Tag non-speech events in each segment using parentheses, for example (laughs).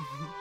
Mm-hmm. (laughs)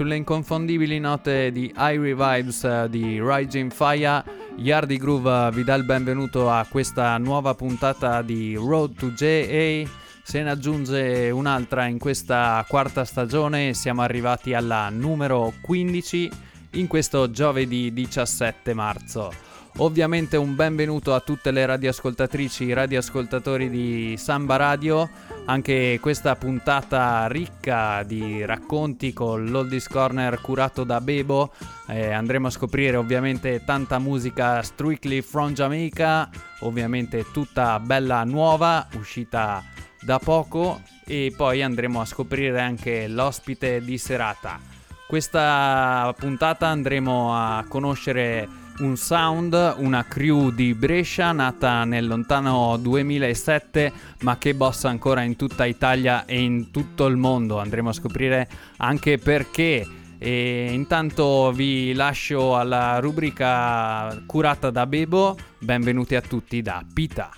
sulle inconfondibili note di Irie Vibes uh, di Rising Fire, Yardi Groove uh, vi dà il benvenuto a questa nuova puntata di Road to JA. Se ne aggiunge un'altra in questa quarta stagione, siamo arrivati alla numero 15 in questo giovedì 17 marzo. Ovviamente un benvenuto a tutte le radioascoltatrici radioascoltatori di Samba Radio. Anche questa puntata ricca di racconti con l'Oldies Corner curato da Bebo. Eh, andremo a scoprire ovviamente tanta musica strictly from Jamaica, ovviamente tutta bella nuova, uscita da poco e poi andremo a scoprire anche l'ospite di serata. Questa puntata andremo a conoscere un sound, una crew di Brescia nata nel lontano 2007 ma che bossa ancora in tutta Italia e in tutto il mondo. Andremo a scoprire anche perché. E intanto vi lascio alla rubrica curata da Bebo. Benvenuti a tutti da Pita.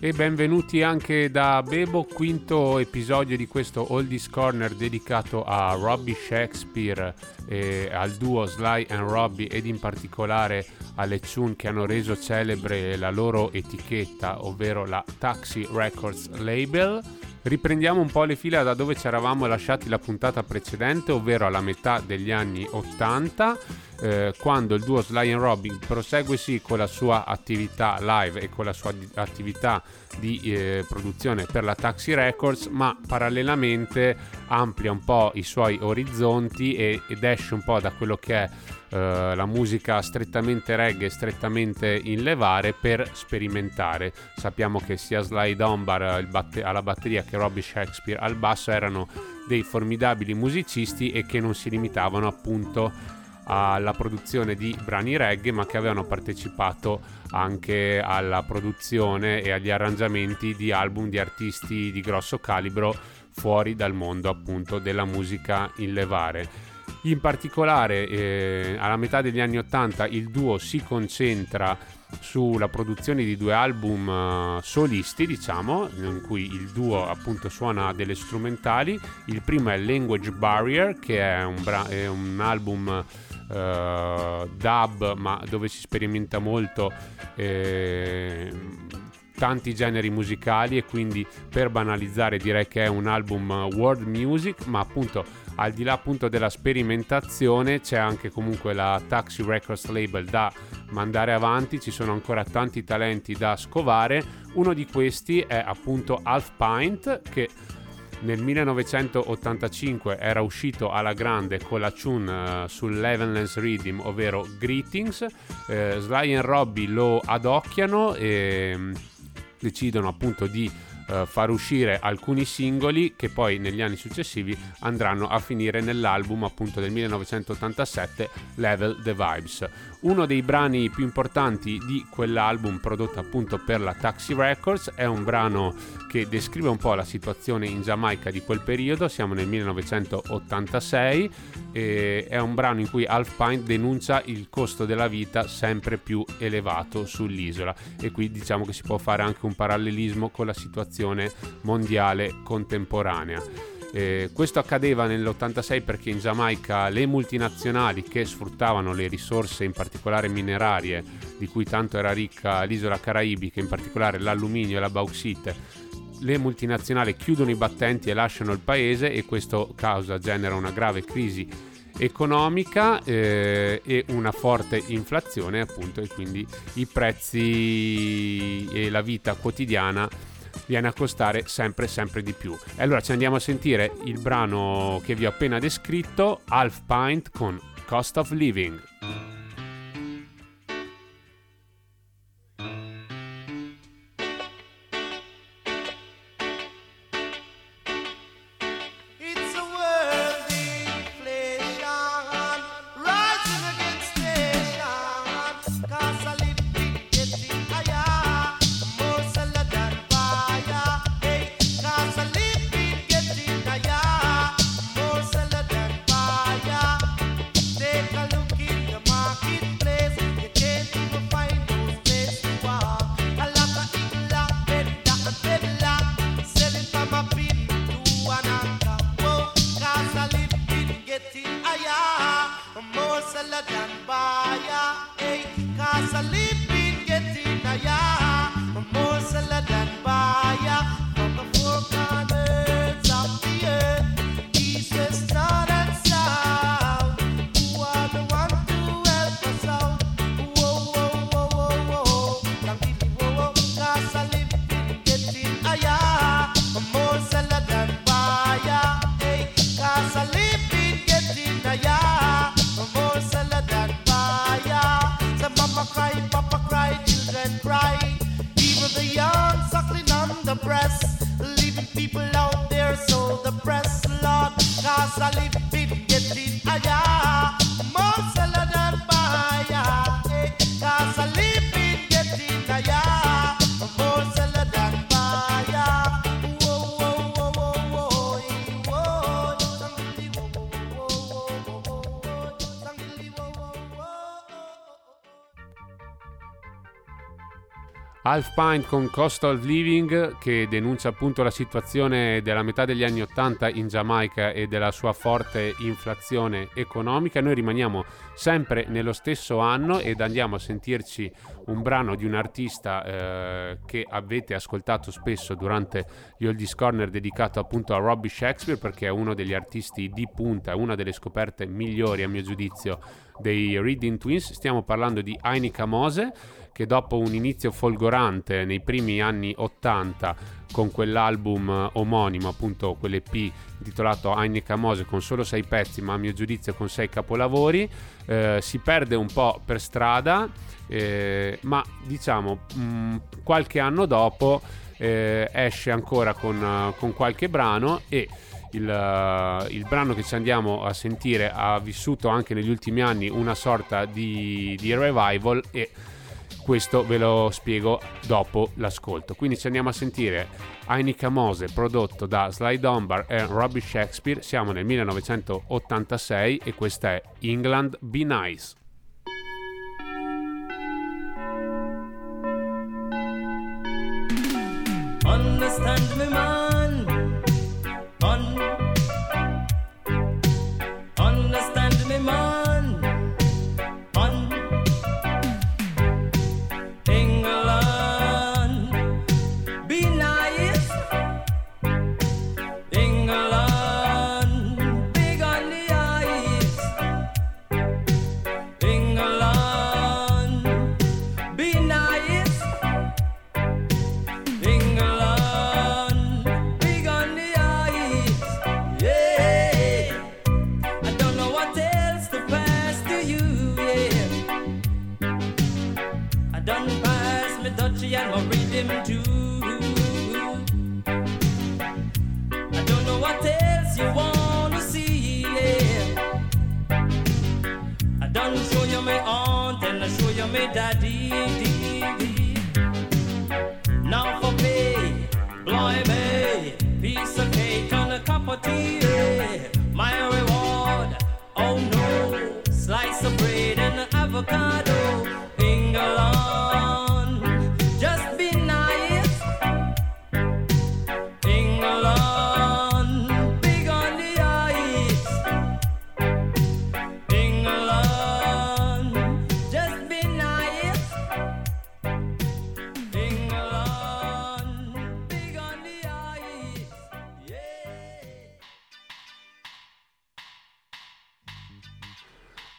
E benvenuti anche da Bebo, quinto episodio di questo Oldies Corner dedicato a Robbie Shakespeare, e al duo Sly and Robbie ed in particolare alle tune che hanno reso celebre la loro etichetta, ovvero la Taxi Records Label. Riprendiamo un po' le fila da dove ci eravamo lasciati la puntata precedente, ovvero alla metà degli anni 80, eh, quando il duo Sly Robbie prosegue sì con la sua attività live e con la sua di- attività di eh, produzione per la Taxi Records, ma parallelamente amplia un po' i suoi orizzonti e, ed esce un po' da quello che è Uh, la musica strettamente reggae, strettamente in levare per sperimentare. Sappiamo che sia Sly Dunbar batte- alla batteria che Robbie Shakespeare al basso erano dei formidabili musicisti e che non si limitavano appunto alla produzione di brani reggae ma che avevano partecipato anche alla produzione e agli arrangiamenti di album di artisti di grosso calibro fuori dal mondo appunto della musica in levare. In particolare eh, alla metà degli anni 80 il duo si concentra sulla produzione di due album uh, solisti, diciamo, in cui il duo appunto suona delle strumentali. Il primo è Language Barrier, che è un, bra- è un album uh, dub, ma dove si sperimenta molto eh, tanti generi musicali e quindi per banalizzare direi che è un album world music, ma appunto al di là appunto della sperimentazione c'è anche comunque la Taxi Records label da mandare avanti, ci sono ancora tanti talenti da scovare, uno di questi è appunto Half Pint che nel 1985 era uscito alla grande con la tune uh, sul Rhythm, ovvero Greetings. Uh, Sly e Robbie lo adocchiano e um, decidono appunto di uh, far uscire alcuni singoli che poi negli anni successivi andranno a finire nell'album appunto del 1987 Level the Vibes. Uno dei brani più importanti di quell'album prodotto appunto per la Taxi Records. È un brano che descrive un po' la situazione in Giamaica di quel periodo, siamo nel 1986 e è un brano in cui Half Pint denuncia il costo della vita sempre più elevato sull'isola. E qui diciamo che si può fare anche un parallelismo con la situazione mondiale contemporanea. Eh, questo accadeva nell'86 perché in Giamaica le multinazionali che sfruttavano le risorse, in particolare minerarie, di cui tanto era ricca l'isola caraibica, in particolare l'alluminio e la bauxite, le multinazionali chiudono i battenti e lasciano il paese e questo causa, genera una grave crisi economica eh, e una forte inflazione appunto e quindi i prezzi e la vita quotidiana viene a costare sempre sempre di più. E allora ci andiamo a sentire il brano che vi ho appena descritto, Half Pint con Cost of Living. Half Pint con Cost of Living che denuncia appunto la situazione della metà degli anni 80 in Giamaica e della sua forte inflazione economica. Noi rimaniamo sempre nello stesso anno ed andiamo a sentirci un brano di un artista eh, che avete ascoltato spesso durante gli Oldies Corner dedicato appunto a Robbie Shakespeare perché è uno degli artisti di punta, una delle scoperte migliori a mio giudizio dei Reading Twins. Stiamo parlando di Ainika Mose che dopo un inizio folgorante nei primi anni 80 con quell'album omonimo, appunto quell'EP intitolato Heineken Mose con solo sei pezzi, ma a mio giudizio con sei capolavori, eh, si perde un po' per strada, eh, ma diciamo mh, mm, qualche anno dopo eh, esce ancora con, con, qualche brano e il, uh, il, brano che ci andiamo a sentire ha vissuto anche negli ultimi anni una sorta di, di revival e questo ve lo spiego dopo l'ascolto. Quindi ci andiamo a sentire Ainika Mose prodotto da Sly Dunbar e Robbie Shakespeare. Siamo nel 1986 e questa è England Be Nice. Understand me man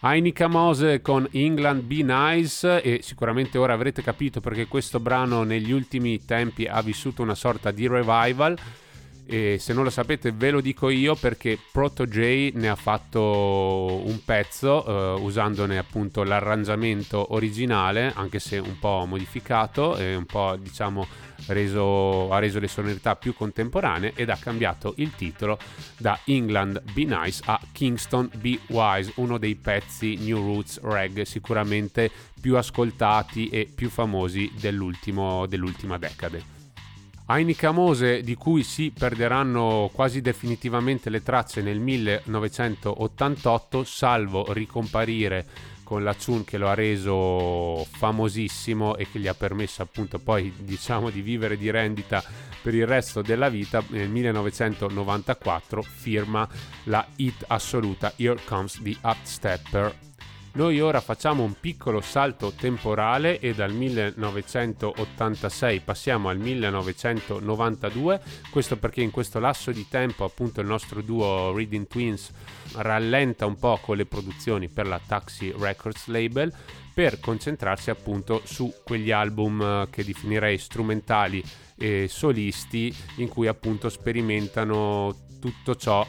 Ainika Mose con England Be Nice e sicuramente ora avrete capito perché questo brano negli ultimi tempi ha vissuto una sorta di revival e se non lo sapete ve lo dico io perché Proto J ne ha fatto un pezzo eh, usandone appunto l'arrangiamento originale anche se un po' modificato e un po' diciamo reso, ha reso le sonorità più contemporanee ed ha cambiato il titolo da England Be Nice a Kingston Be Wise uno dei pezzi New Roots Reg sicuramente più ascoltati e più famosi dell'ultima decade. Ainica Mose, di cui si perderanno quasi definitivamente le tracce nel 1988, salvo ricomparire con la Chun che lo ha reso famosissimo e che gli ha permesso appunto poi (laughs) diciamo di vivere di rendita per il resto della vita nel 1994 firma la hit assoluta Here Comes the Upstepper noi ora facciamo un piccolo salto temporale e dal 1986 passiamo al 1992, questo perché in questo lasso di tempo appunto il nostro duo Reading Twins rallenta un po' con le produzioni per la Taxi Records label per concentrarsi appunto su quegli album eh, che definirei strumentali e solisti in cui appunto sperimentano tutto ciò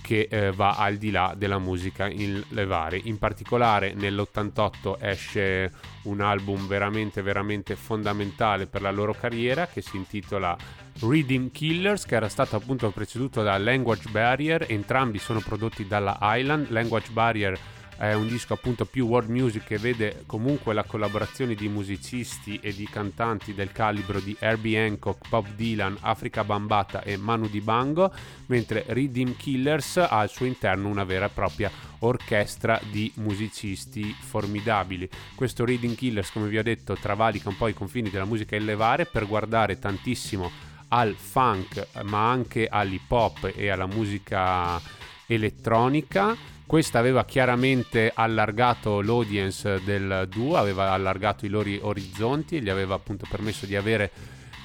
che eh, va al di là della musica in levare. In particolare nell'88 esce un album veramente veramente fondamentale per la loro carriera che si intitola Reading Killers che era stato appunto preceduto da Language Barrier, entrambi sono prodotti dalla Island. Language Barrier è un disco appunto più world music che vede comunque la collaborazione di musicisti e di cantanti del calibro di Herbie Hancock, Bob Dylan, Africa Bambata e Manu Dibango, mentre Redeem Killers ha al suo interno una vera e propria orchestra di musicisti formidabili. Questo Reading Killers, come vi ho detto, travalica un po' i confini della musica in levare per guardare tantissimo al funk, ma anche all'hip hop e alla musica elettronica questa aveva chiaramente allargato l'audience del duo, aveva allargato i loro orizzonti gli aveva appunto permesso di avere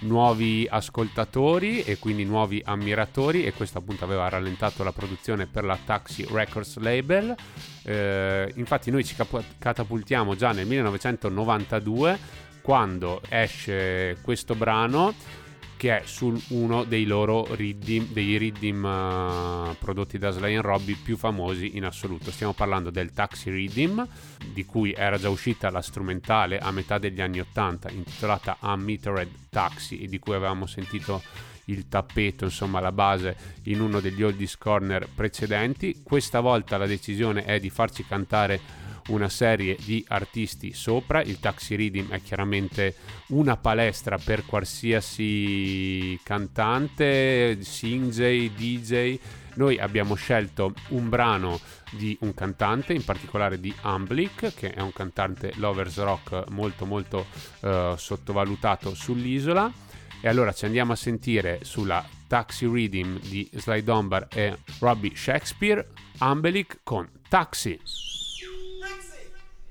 nuovi ascoltatori e quindi nuovi ammiratori e questo appunto aveva rallentato la produzione per la Taxi Records label. Eh, infatti noi ci catapultiamo già nel 1992 quando esce questo brano che è su uno dei loro riddim, dei riddim uh, prodotti da Sly Robbie più famosi in assoluto. Stiamo parlando del Taxi Riddim, di cui era già uscita la strumentale a metà degli anni 80, intitolata Unmetered Taxi, e di cui avevamo sentito il tappeto, insomma la base in uno degli oldies corner precedenti. Questa volta la decisione è di farci cantare una serie di artisti sopra. Il Taxi Reading è chiaramente una palestra per qualsiasi cantante, singj, DJ. Noi abbiamo scelto un brano di un cantante, in particolare di Amblick, che è un cantante lovers rock molto molto uh, sottovalutato sull'isola. E allora ci andiamo a sentire sulla Taxi Reading di Sly Dunbar e Robbie Shakespeare, Ambelic con Taxi.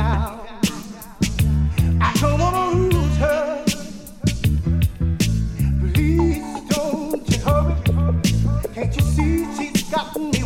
I don't wanna lose her. Please don't you hurry. Can't you see she's got me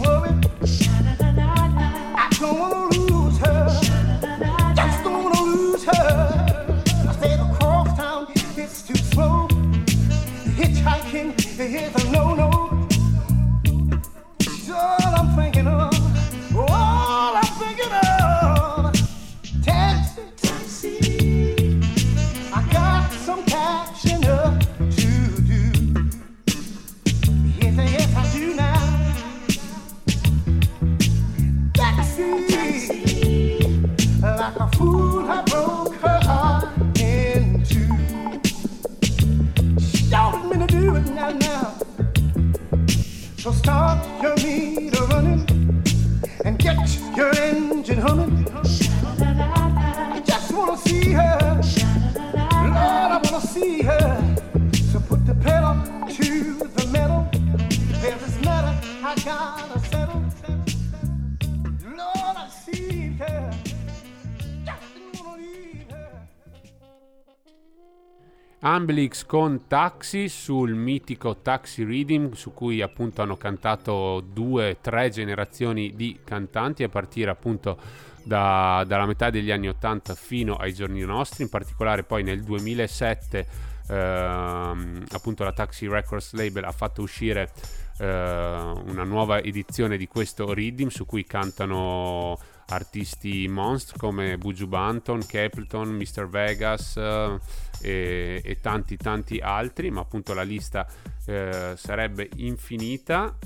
Amblix con Taxi sul mitico Taxi Reading su cui appunto hanno cantato due, tre generazioni di cantanti a partire appunto da, dalla metà degli anni 80 fino ai giorni nostri, in particolare poi nel 2007 ehm, appunto la Taxi Records label ha fatto uscire eh, una nuova edizione di questo Reading su cui cantano artisti monster come Buju Banton, Capleton, Mr. Vegas eh, e, e, tanti tanti altri, ma appunto la lista eh, sarebbe infinita.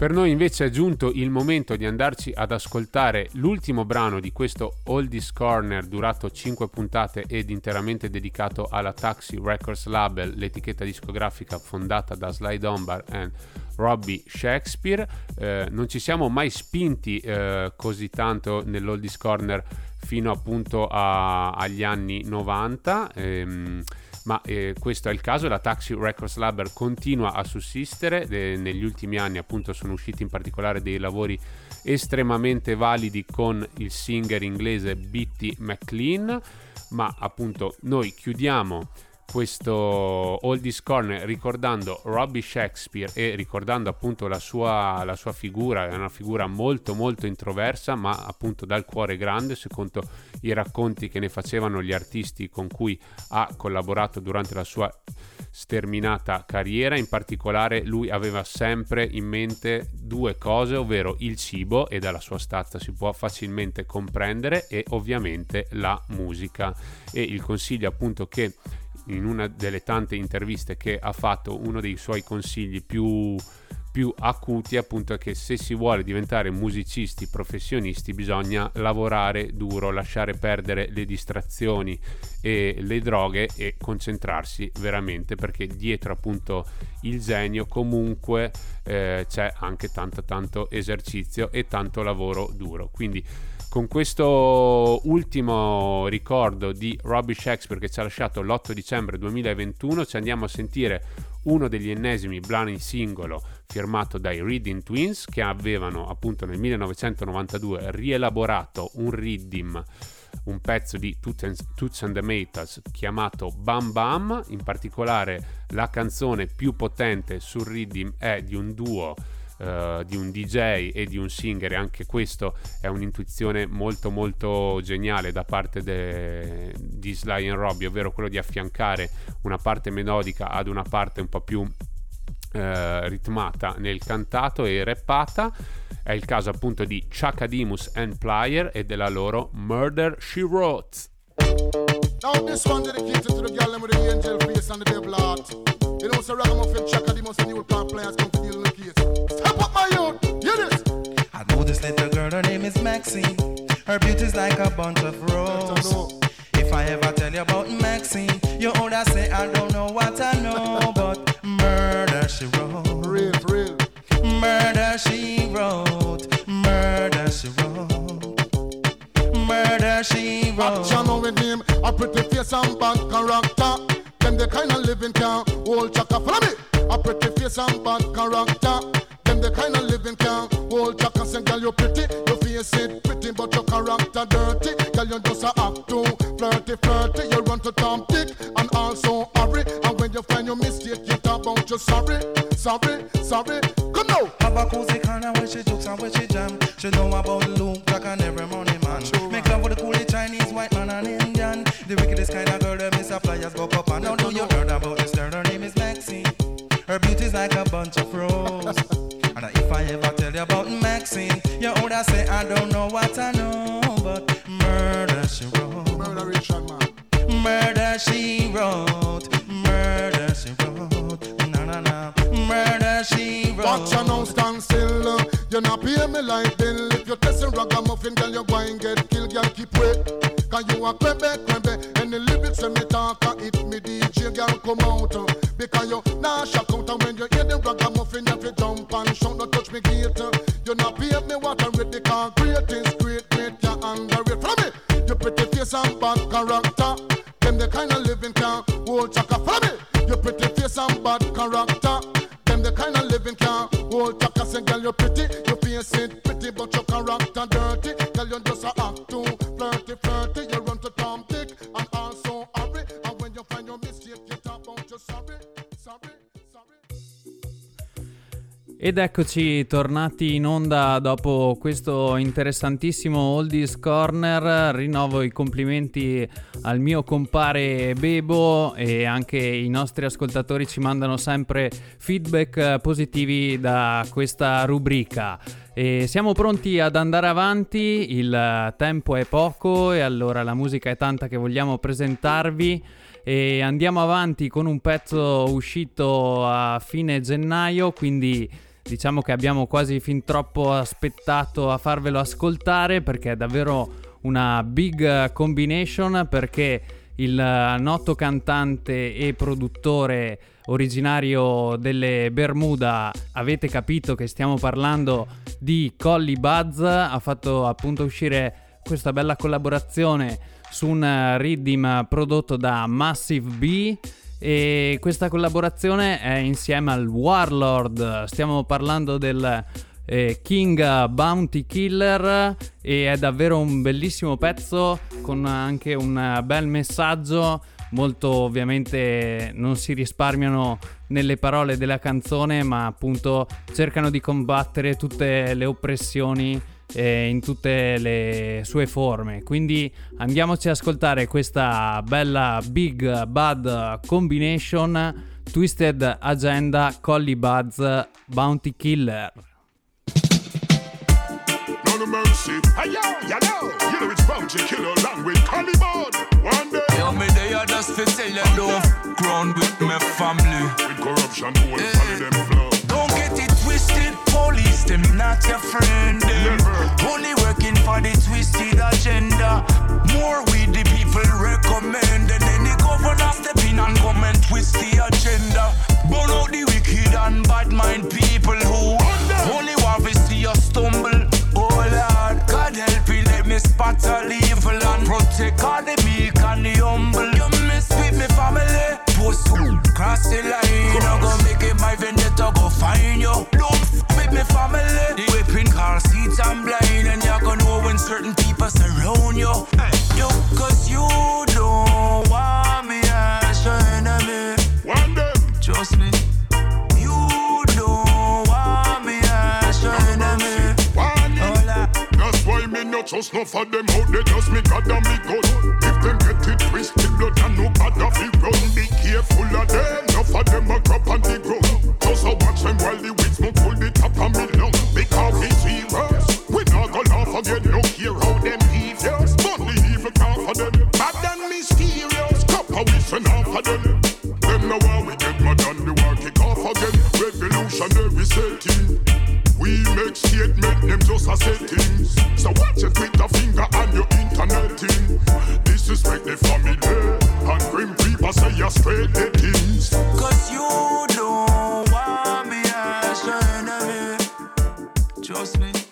Per noi invece è giunto il momento di andarci ad ascoltare l'ultimo brano di questo Oldies Corner durato 5 puntate ed interamente dedicato alla Taxi Records Label, l'etichetta discografica fondata da Sly Dunbar e Robbie Shakespeare. Eh, non ci siamo mai spinti eh, così tanto nell'Oldies Corner fino appunto a, agli anni 90. Ehm, ma eh, questo è il caso, la Taxi Records Label continua a sussistere, eh, negli ultimi anni appunto sono usciti in particolare dei lavori estremamente validi con il singer inglese Bitty McLean, ma appunto noi chiudiamo questo Oldies Corner ricordando Robbie Shakespeare e ricordando appunto la sua, la sua, figura, è una figura molto molto introversa ma appunto dal cuore grande secondo i racconti che ne facevano gli artisti con cui ha collaborato durante la sua sterminata carriera, in particolare lui aveva sempre in mente due cose, ovvero il cibo e dalla sua stazza si può facilmente comprendere e ovviamente la musica. E il consiglio appunto che in una delle tante interviste che ha fatto, uno dei suoi consigli più, più acuti appunto è che se si vuole diventare musicisti professionisti bisogna lavorare duro, lasciare perdere le distrazioni e le droghe e concentrarsi veramente perché dietro appunto il genio comunque eh, c'è anche tanto tanto esercizio e tanto lavoro duro. Quindi con questo ultimo ricordo di Robbie Shakespeare che ci ha lasciato l'8 dicembre 2021 ci andiamo a sentire uno degli ennesimi brani singolo firmato dai Reading Twins che avevano appunto nel 1992 rielaborato un Reading un pezzo di Toots and the Maytals chiamato Bam Bam, in particolare la canzone più potente sul Reading è di un duo uh, di un DJ e di un singer e anche questo è un'intuizione molto molto geniale da parte de, di Sly and Robbie, ovvero quello di affiancare una parte melodica ad una parte un po' più uh, ritmata nel cantato e rappata. È il caso appunto di Chaka Demus and Plier e della loro Murder She Wrote. Now this one dedicated to the girl with the angel face and the devil heart. You know, so ragamuffin Chaka Demus and you can't play as come to deal with the case. Step up my youth, hear this. I know this little girl, her name is Maxine. Her beauty's like a bunch of roses. If I ever tell you about Maxine, you older say I don't know what I know, (laughs) but murder she wrote. Real, real. Murder she wrote. Murder she wrote. Murder she wrote. Action with him, a pretty face and bad character. Them the kind of living can hold chaka. Follow me. A pretty face and bad character. Them the kind of living can hold chaka. Say, girl, you pretty, your face it pretty, but your character dirty. Girl, you just a act too flirty, flirty. You run to Tom Dick and also hurry. And when you find your mistake, you talk about you sorry, sorry, sorry. Come now. Have a cozy corner where she jokes and where she jam. She know about Luke Jack and every money man. True, Make love with the coolie Chinese, white man and Indian. The wickedest kind of flyers go up and now do you heard about this girl? Her name is Maxine. Her beauty's like a bunch of roses. And if I ever tell you about Maxine, you would say I don't know what I know, but murder she wrote. Murder, man. Murder she wrote. Murder she wrote. Na na na. Murder she wrote. Watch you now stand still. Uh. You're not pay me like bill. If you're testing ragamuffin, girl, you're going get killed. Girl, keep wait. Cause you a crembe, crembe. Any lyrics when me talk, it me DJ, girl, come out. Because you nah shock Ed eccoci tornati in onda dopo questo interessantissimo Oldies Corner. Rinnovo i complimenti al mio compare Bebo e anche i nostri ascoltatori ci mandano sempre feedback positivi da questa rubrica. E siamo pronti ad andare avanti, il tempo è poco e allora la musica è tanta che vogliamo presentarvi e andiamo avanti con un pezzo uscito a fine gennaio, quindi diciamo che abbiamo quasi fin troppo aspettato a farvelo ascoltare perché è davvero una big combination perché il noto cantante e produttore originario delle Bermuda avete capito che stiamo parlando di Collie Buzz ha fatto appunto uscire questa bella collaborazione su un rhythm prodotto da Massive B e questa collaborazione è insieme al Warlord, stiamo parlando del eh, King Bounty Killer e è davvero un bellissimo pezzo con anche un bel messaggio. Molto ovviamente non si risparmiano nelle parole della canzone ma appunto cercano di combattere tutte le oppressioni eh, in tutte le sue forme. Quindi andiamoci ad ascoltare questa bella Big Bad Combination Twisted Agenda Collie Buds Bounty Killer. No mercy. Hey yo, you know, you know it's bounty killer along with Collie Bud. One day. Yo, me there just to tell you, don't ground with my family. With corruption, will follow them flow. Twisted, police, them not your friend. Only working for the twisted agenda. More we the people recommend. And then the governor step in and come and twist the agenda. Burn out the wicked and bad mind people who only want to see us stumble. Oh Lord, God help me, let me spot all evil and protect all the meek and the humble. You miss with me family, post cross the line. I go make it my go find you. Don't with me family. The whipping car seats and blind, and you're gonna know when certain people surround you. Hey. You, cause you don't want me as your enemy. One day, trust me. Not no for them out there. Just me God and me good. If them get it twisted, blood and no God of it run. Be careful of them. Enough of them a crop on the ground. Just a watch them while the weeds smoke pull the top of me lung. Because we serious. We not go laugh again. No care how them devious. But the evil can't for them. Bad and mysterious. Copper we send off for them. Them how we get mad and the war kick off again. Revolutionary setting. We make statement, them just a settings. So watch with the finger and your internet thing. Disrespect the family and grim people say you're straight the things. Cause you don't want me as your enemy. Trust me.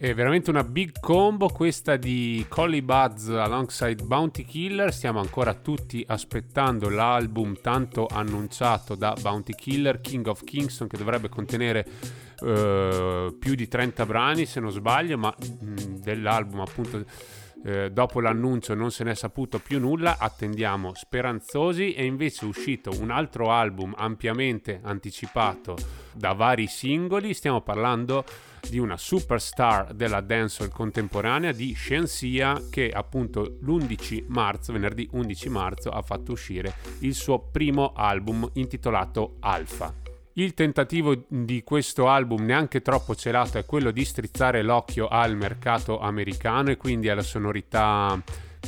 È veramente una big combo questa di Collie Buds alongside Bounty Killer. Stiamo ancora tutti aspettando l'album tanto annunciato da Bounty Killer, King of Kingston, che dovrebbe contenere uh, più di 30 brani se non sbaglio, ma mh, dell'album appunto eh, dopo l'annuncio non se n'è saputo più nulla, attendiamo speranzosi. E invece è uscito un altro album ampiamente anticipato da vari singoli, stiamo parlando di una superstar della dancehall contemporanea di Shensia che appunto l'11 marzo, venerdì 11 marzo, ha fatto uscire il suo primo album intitolato Alpha. Il tentativo di questo album, neanche troppo celato, è quello di strizzare l'occhio al mercato americano e quindi alla sonorità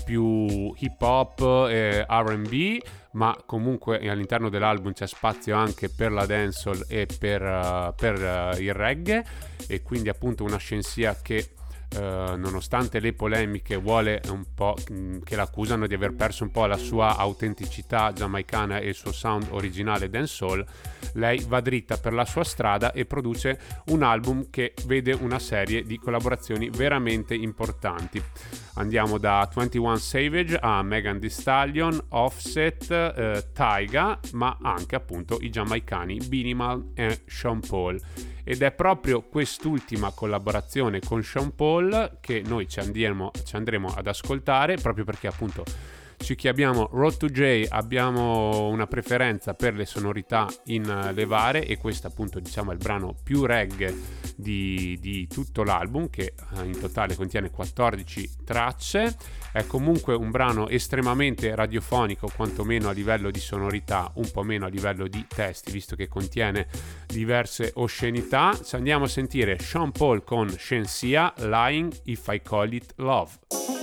più hip hop e RB, ma comunque all'interno dell'album c'è spazio anche per la dancehall e per, uh, per uh, il reggae. E quindi appunto una scienza che Uh, nonostante le polemiche, vuole un po' che l'accusano di aver perso un po' la sua autenticità giamaicana e il suo sound originale dancehall, lei va dritta per la sua strada e produce un album che vede una serie di collaborazioni veramente importanti. Andiamo da 21 Savage a Megan Thee Stallion, Offset, uh, Tyga, ma anche appunto i giamaicani Binimal e Sean Paul ed è proprio quest'ultima collaborazione con Sean Paul che noi ci andremo, ci andremo ad ascoltare proprio perché appunto ci chiamiamo Road to J, abbiamo una preferenza per le sonorità in uh, levare e questo appunto diciamo è il brano più reggae di, di tutto l'album che uh, in totale contiene 14 tracce. È comunque un brano estremamente radiofonico, quantomeno a livello di sonorità, un po' meno a livello di testi, visto che contiene diverse oscenità. Andiamo a sentire Sean Paul con Shensia, Lying If I Call It Love.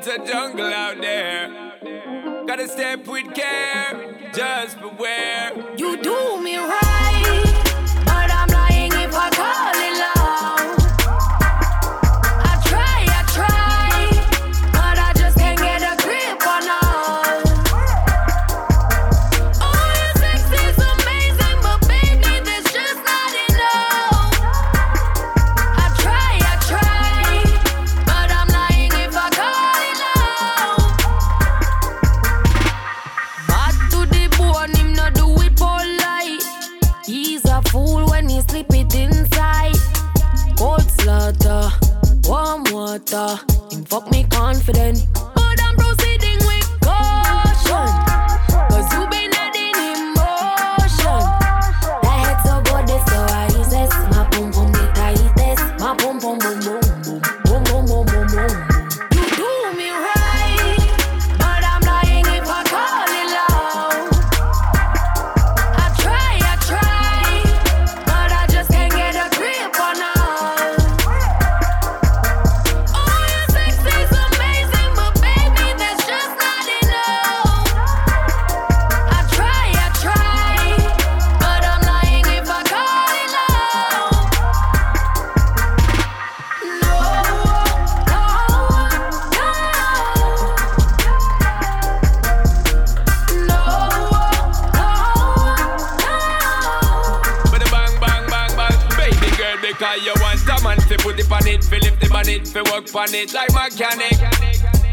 It's a jungle out there. Gotta step with care, just beware. You mechanic.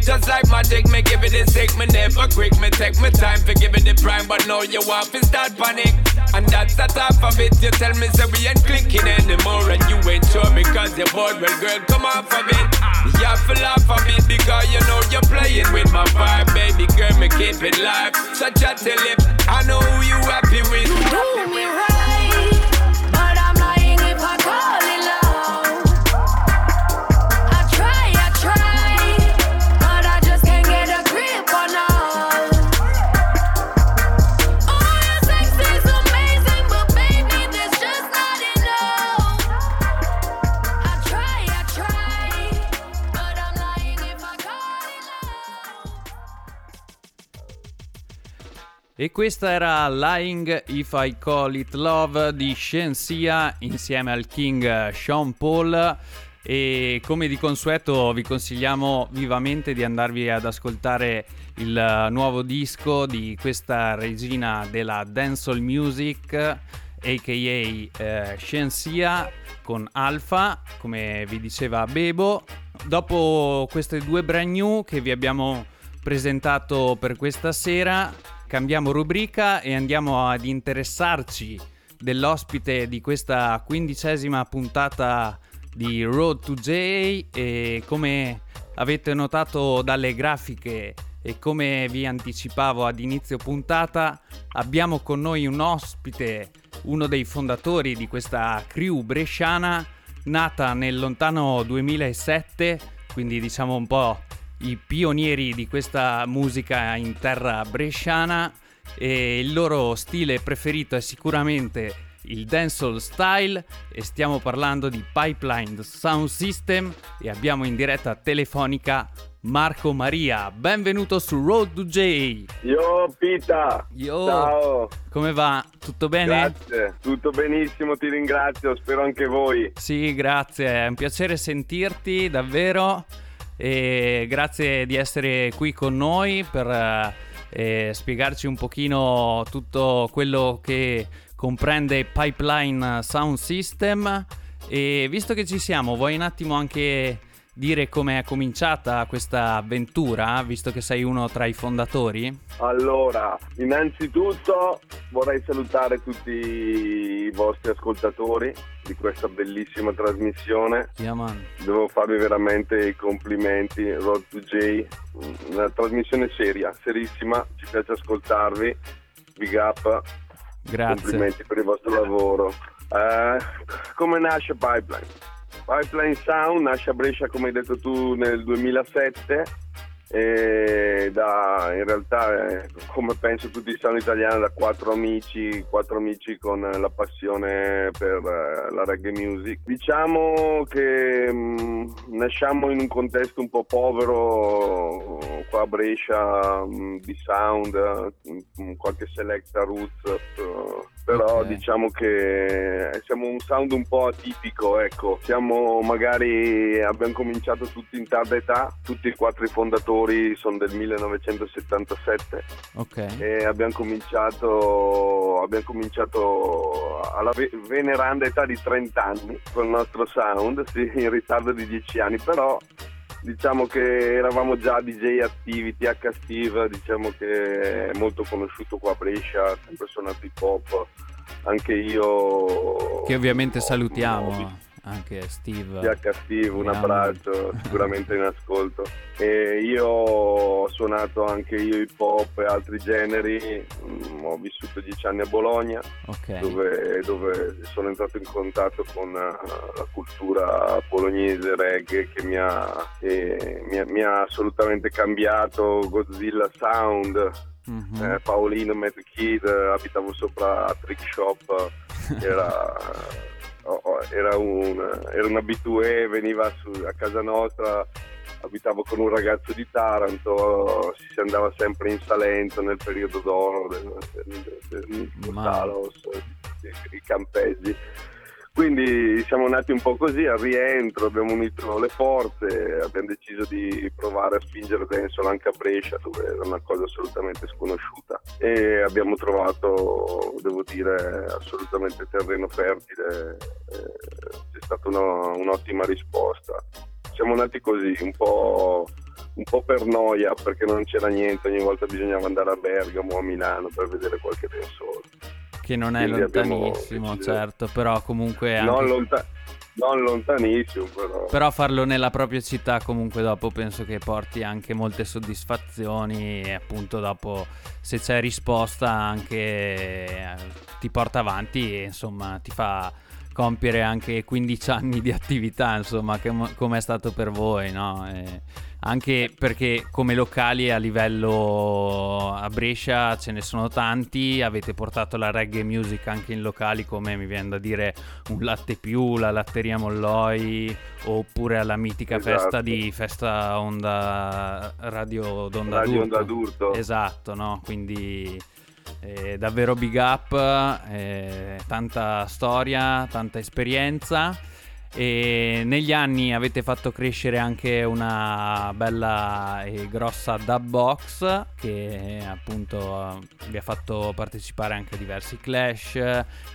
Just like magic, me give it a sick, me never quick, me take my time for giving the prime, but now you want to start panic. And that's the top of it, you tell me so we ain't clicking anymore. And you ain't sure because you're bored, well girl, come off of it. You have to laugh a bit because you know you're playing with my vibe. Baby girl, me keep it live, such a tell it. I know who you happy with You do me E questa era Lying If I Call It Love di Shensia insieme al King Sean Paul. E come di consueto vi consigliamo vivamente di andarvi ad ascoltare il nuovo disco di questa regina della dancehall music aka eh, Shensia con Alpha come vi diceva Bebo. Dopo queste due brand new che vi abbiamo presentato per questa sera cambiamo rubrica e andiamo ad interessarci dell'ospite di questa quindicesima puntata di Road to J. E come avete notato dalle grafiche e come vi anticipavo ad inizio puntata abbiamo con noi un ospite, uno dei fondatori di questa crew bresciana nata nel lontano 2007, quindi diciamo un po' i pionieri di questa musica in terra bresciana e il loro stile preferito è sicuramente il dancehall style e stiamo parlando di Pipeline Sound System e abbiamo in diretta telefonica Marco Maria. Benvenuto su Road to J. Yo Pita. Yo. Ciao. Come va? Tutto bene? Grazie, tutto benissimo, ti ringrazio, spero anche voi. Sì, grazie, è un piacere sentirti davvero e grazie di essere qui con noi per eh, spiegarci un pochino tutto quello che comprende Pipeline Sound System. E visto che ci siamo vuoi un attimo anche dire come è cominciata questa avventura, visto che sei uno tra i fondatori? Allora, innanzitutto vorrei salutare tutti i vostri ascoltatori di questa bellissima trasmissione. Yeah, Devo farvi veramente i complimenti, Road to J, una trasmissione seria, serissima, ci piace ascoltarvi, big up, Grazie. complimenti per il vostro lavoro. Eh, come nasce Pipeline? Pipeline Sound nasce a Brescia, come hai detto tu, nel 2007 e da, in realtà, eh, come penso tutti i sound italiani, da quattro amici, quattro amici con la passione per eh, la reggae music. Diciamo che mh, mm, nasciamo in un contesto un po' povero qua a Brescia mh, mm, di sound, mh, mm, qualche selecta roots. Però okay. diciamo che siamo un sound un po' atipico, ecco. Siamo magari abbiamo cominciato tutti in tarda età, tutti e quattro i fondatori sono del 1977 okay. e abbiamo cominciato, abbiamo cominciato alla veneranda età di 30 anni con il nostro sound, sì, in ritardo di 10 anni, però diciamo che eravamo già DJ attivi, TH Steve, diciamo che è molto conosciuto qua a Brescia, sempre suonato hip hop, anche io... Che ovviamente salutiamo anche Steve. TH Steve, un abbraccio, sicuramente in ascolto. E io ho suonato anche io hip hop e altri generi, mm, ho vissuto dieci anni a Bologna, okay. dove, dove, sono entrato in contatto con uh, la cultura bolognese reggae che mi ha, che mi ha, mi ha assolutamente cambiato, Godzilla Sound. Mm-hmm. Eh, Paolino Mad Kid, abitavo sopra a Trick Shop, (laughs) era era un, era un abitué, veniva su, a casa nostra, abitavo con un ragazzo di Taranto, si andava sempre in Salento nel periodo d'oro del, del, del, del Talos, i campeggi. Quindi siamo nati un po' così, al rientro abbiamo unito le forze, abbiamo deciso di provare a spingere Densol anche a Brescia dove era una cosa assolutamente sconosciuta e abbiamo trovato, devo dire, assolutamente terreno fertile, c'è stata una, un'ottima risposta. Siamo nati così, un po' un po' per noia perché non c'era niente, ogni volta bisognava andare a Bergamo o a Milano per vedere qualche densore. Che non è lontanissimo, certo, però comunque... Anche... Non, lontan- non lontanissimo, però. Però farlo nella propria città comunque dopo penso che porti anche molte soddisfazioni e appunto dopo se c'è risposta anche eh, ti porta avanti e insomma ti fa compiere anche 15 anni di attività, insomma, come è stato per voi, no? E anche perché come locali a livello a Brescia ce ne sono tanti, avete portato la reggae music anche in locali come mi viene da dire un latte più, la latteria Molloi oppure alla mitica esatto. festa di festa onda radio d'onda radio d'urto. Onda d'urto. Esatto, no? Quindi eh, davvero big up, eh, tanta storia, tanta esperienza. E negli anni avete fatto crescere anche una bella e grossa dub box che appunto vi ha fatto partecipare anche a diversi clash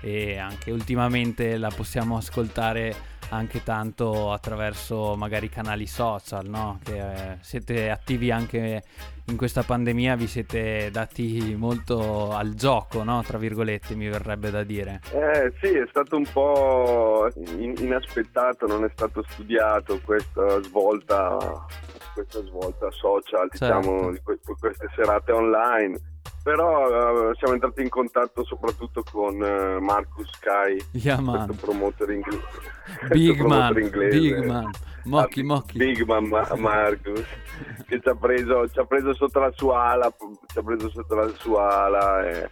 e anche ultimamente la possiamo ascoltare anche tanto attraverso magari canali social, no? Che eh, siete attivi anche in questa pandemia, vi siete dati molto al gioco, no? Tra virgolette, mi verrebbe da dire. Eh sì, è stato un po' in- inaspettato, non è stato studiato questa svolta, questa svolta social, diciamo, certo. di queste serate online però uh, siamo entrati in contatto soprattutto con uh, Marcus Sky, yeah, questo promoter, ingl- (laughs) Big man, inglese. Big man, Mocchi, Mocchi. Big man Ma- Marcus, che ci ha, preso, ci ha preso sotto la sua ala, ci ha preso sotto la sua ala e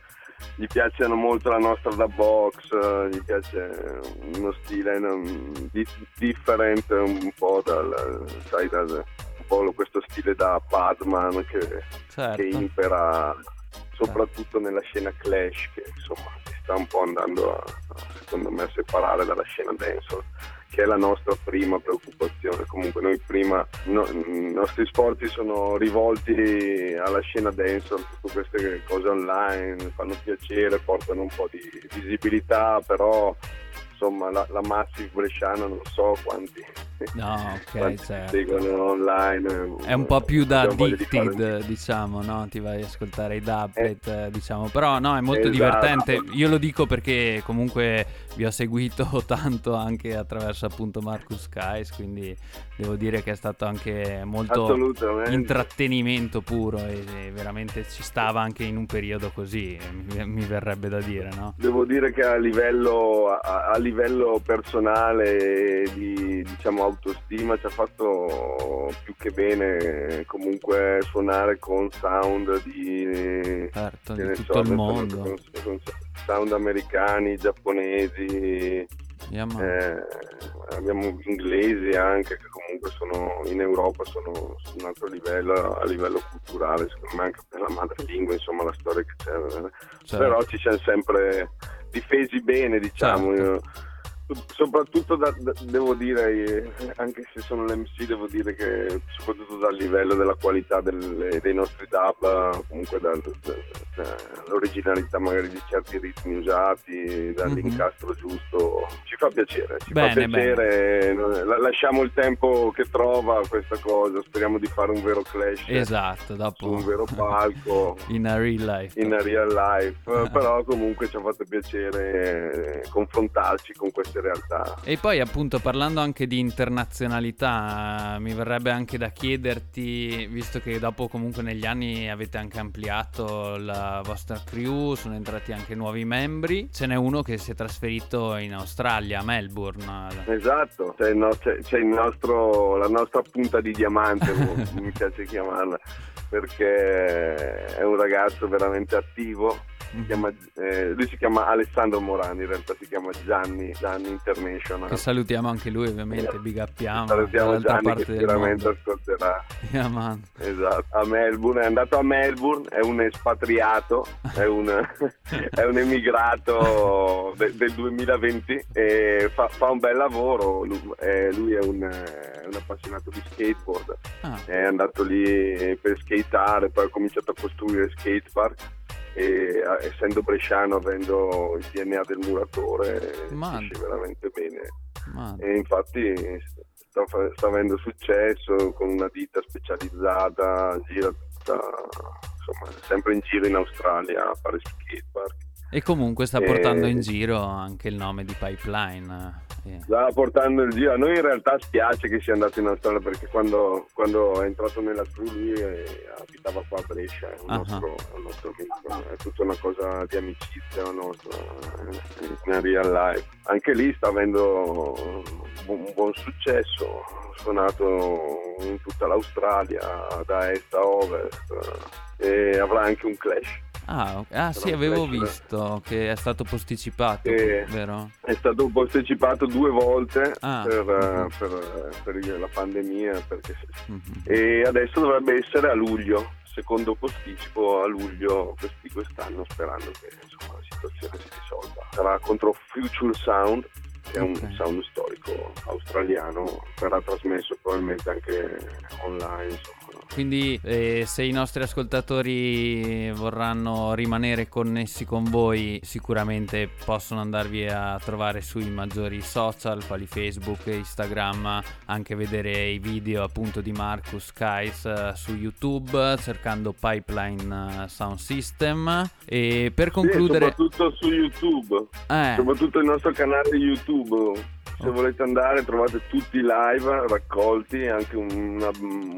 gli piace molto la nostra da box, gli piace uno stile di- different un po' dal, sai, dal, un po' questo stile da Batman che, certo. che impera soprattutto nella scena Clash che insomma si sta un po' andando a, secondo me a separare dalla scena dancehall che è la nostra prima preoccupazione. Comunque noi prima no, i nostri sforzi sono rivolti alla scena dancehall tutte queste cose online fanno piacere portano un po' di visibilità però insomma la, la Massive Bresciana non so quanti, No, ok, (laughs) quanti certo. seguono online. È un po' più da di fare addicted, diciamo, no? Ti vai a ascoltare i dubplate, eh, diciamo. Però no, è molto Esatto. divertente. Io lo dico perché comunque vi ho seguito (laughs) tanto anche attraverso appunto Marcus Skies, quindi devo dire che è stato anche molto intrattenimento puro e, e veramente ci stava anche in un periodo così, eh, mi, mi verrebbe da dire, no? Devo dire che a livello, a, a livello personale di diciamo, autostima ci ha fatto più che bene comunque suonare con sound di, Certo, di tutto so, il mondo. con- con sound americani, giapponesi. Eh, abbiamo inglesi anche che comunque sono in Europa sono su un altro livello a livello culturale secondo me anche per la madrelingua insomma la storia che c'è eh. Certo. però ci siamo sempre difesi bene diciamo Certo. Soprattutto da- da- devo dire eh, anche se sono l'MC devo dire che soprattutto dal livello della qualità del- dei nostri dub comunque dal- da- dall'originalità magari di certi ritmi usati dall'incastro giusto ci fa piacere ci. Bene, fa piacere la- lasciamo il tempo che trova questa cosa speriamo di fare un vero clash Esatto, su dopo un vero palco (laughs) in a real life. in real life, (laughs) però comunque ci ha fatto piacere eh, confrontarci con queste realtà. E poi appunto parlando anche di internazionalità, mi verrebbe anche da chiederti, visto che dopo comunque negli anni avete anche ampliato la vostra crew, sono entrati anche nuovi membri, ce n'è uno che si è trasferito in Australia, a Melbourne. Esatto, c'è, no- c'è- c'è il nostro, la nostra punta di diamante, (laughs) mi piace chiamarla, perché è un ragazzo veramente attivo. Si chiama- eh, lui si chiama Alessandro Morani, in realtà si chiama Gianni, Gianni International. Che salutiamo anche lui ovviamente, big uppiamo Salutiamo Gianni che sicuramente mondo. ascolterà. (laughs) Yeah. Esatto, a Melbourne, è andato a Melbourne, è un espatriato, è un, (laughs) è un emigrato de- del 2020 e fa, fa un bel lavoro, lui, eh, lui è, un, è un appassionato di skateboard, Ah, è andato lì per skateare, poi ha cominciato a costruire skatepark e essendo bresciano, avendo il DNA del muratore, Ma- riesce veramente bene man. e infatti sta, sta avendo successo con una ditta specializzata, gira tutta, insomma, sempre in giro in Australia a fare skatepark. E comunque sta Eh, portando in giro anche il nome di Pipeline. eh. Sta portando il giro, a noi in realtà spiace che sia andato in Australia perché quando, quando è entrato nella crew lui eh, abitava qua a Brescia, è un, Ah. nostro, è un nostro amico, è tutta una cosa di amicizia nostra, eh, in real life. Anche lì sta avendo un, buon successo, suonato in tutta l'Australia, da est a ovest eh, e avrà anche un clash. Ah, ah, sì, avevo Flash- visto che è stato posticipato, Eh, vero? È stato posticipato due volte Ah, per, mhm. per- per la pandemia perché Mhm. e adesso dovrebbe essere a luglio, secondo posticipo a luglio questi- quest'anno sperando che insomma, la situazione si risolva. Sarà contro Future Sound, che è un sound storico australiano, verrà trasmesso probabilmente anche online. Insomma. Quindi eh, se i nostri ascoltatori vorranno rimanere connessi con voi, sicuramente possono andarvi a trovare sui maggiori social, quali Facebook Instagram, anche vedere i video appunto di Marcus Kais eh, su YouTube, cercando Pipeline eh, Sound System. E per Sì, concludere... soprattutto su YouTube, eh, soprattutto il nostro canale YouTube. Se volete andare trovate tutti i live raccolti, anche una-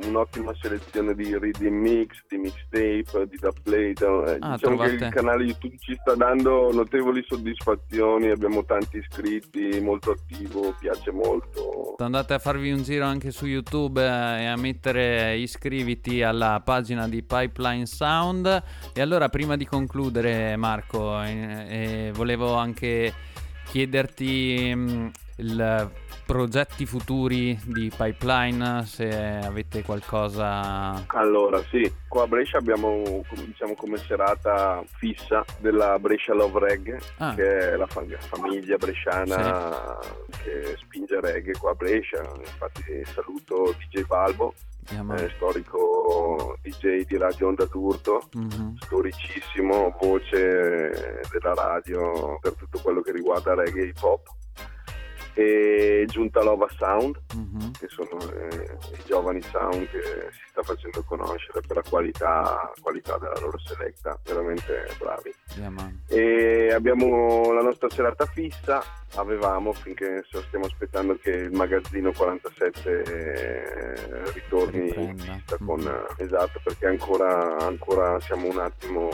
un'ottima selezione di reading mix, di mixtape, di dubplate. Eh, Ah, diciamo che trovate- il canale YouTube ci sta dando notevoli soddisfazioni, abbiamo tanti iscritti, molto attivo, piace molto. andate a farvi un giro anche su YouTube eh, e a mettere iscriviti alla pagina di Pipeline Sound. E allora, prima di concludere, Marco, eh, eh, volevo anche chiederti mh, il progetti futuri di Pipeline, se avete qualcosa. Allora, sì, qua a Brescia abbiamo diciamo, come serata fissa della Brescia Love Reggae, Ah. che è la fa- famiglia bresciana che spinge reggae qua a Brescia. Infatti saluto DJ Balbo, eh, storico DJ di Radio Onda d'Urto, Mhm. storicissimo, voce della radio per tutto quello che riguarda reggae e hip hop. E Giuntalova Sound, Mhm. che sono eh, i giovani sound che si sta facendo conoscere per la qualità, qualità della loro selecta, veramente bravi. Yeah. E abbiamo la nostra serata fissa, avevamo finché stiamo aspettando che il magazzino 47 eh, ritorni in pista con eh, esatto perché ancora, ancora siamo un attimo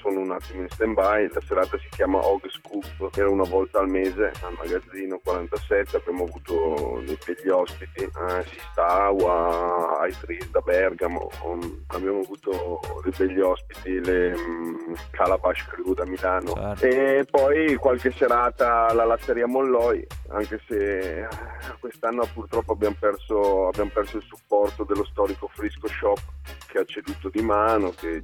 sono un attimo in stand by la serata si chiama Og Scoop era una volta al mese al magazzino 47 abbiamo avuto dei begli ospiti eh, Sistawa Aitris da Bergamo um, abbiamo avuto dei begli ospiti le mm, Calabash Crew da Milano. Certo. e poi qualche serata alla latteria Molloi, anche se eh, quest'anno purtroppo abbiamo perso, abbiamo perso il supporto dello storico Frisco Shop che ha ceduto di mano, che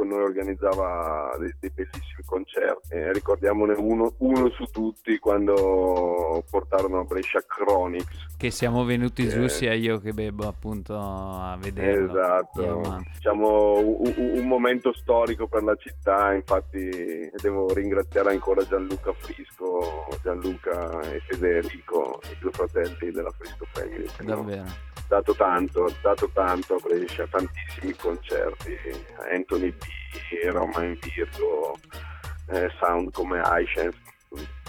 con noi organizzava dei, dei bellissimi concerti. E ricordiamone uno, uno su tutti quando portarono a Brescia Chronics. Che siamo venuti giù Eh. sia io che Bebo appunto a vederlo. Esatto, diciamo un, un momento storico per la città, infatti devo ringraziare ancora Gianluca Frisco, Gianluca e Federico, i due fratelli della Frisco Family. Davvero. dato tanto, dato tanto a Brescia, tantissimi concerti, Anthony B, Roman Virgo, eh, sound come Aishen,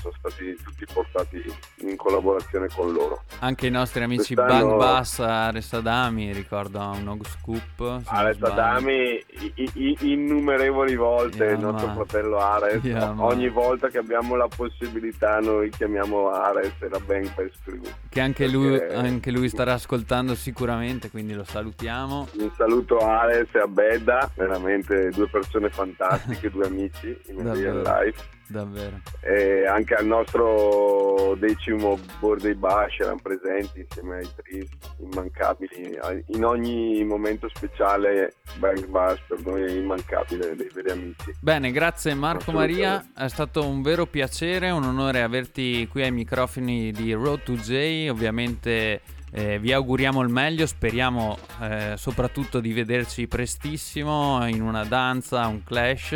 sono stati tutti portati in collaborazione con loro. Anche i nostri amici Quest'anno- Bang Bass Ares Adami, ricordo un Og Scoop. Ares. Adami i- i- innumerevoli volte Yeah, il nostro man. fratello Ares Yeah, man. ogni volta che abbiamo la possibilità noi chiamiamo Ares e la Bang Bass Crew Che anche lui, Perché- anche lui starà ascoltando sicuramente, quindi lo salutiamo. un saluto a Ares e a Bedda veramente due persone fantastiche (laughs) due amici in real life Davvero. e anche al nostro decimo Birthday Bash erano presenti insieme ai Tris immancabili in ogni momento speciale Bang Bash per noi è immancabile dei veri amici Bene, grazie Marco. Maria, è stato un vero piacere, un onore averti qui ai microfoni di Road to J, ovviamente eh, vi auguriamo il meglio, speriamo eh, soprattutto di vederci prestissimo in una danza, un clash.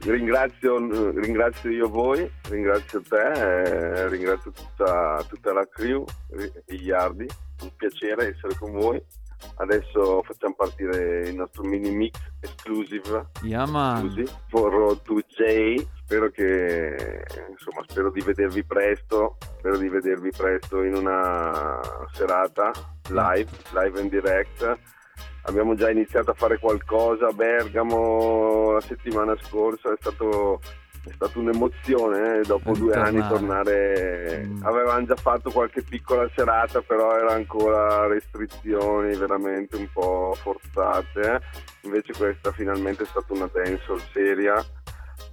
Ringrazio, ringrazio io voi, ringrazio te, eh, ringrazio tutta, tutta la crew, i Yardi, un piacere essere con voi. Adesso facciamo partire il nostro mini mix exclusive, Yaman, exclusive for Road to J. Spero che insomma spero di vedervi presto, spero di vedervi presto in una serata live, live and direct. Abbiamo già iniziato a fare qualcosa a Bergamo la settimana scorsa, è stato è stata un'emozione eh, dopo due anni tornare. Mm. Avevamo già fatto qualche piccola serata, però erano ancora restrizioni veramente un po' forzate. eh. Invece questa finalmente è stata una dancehall seria.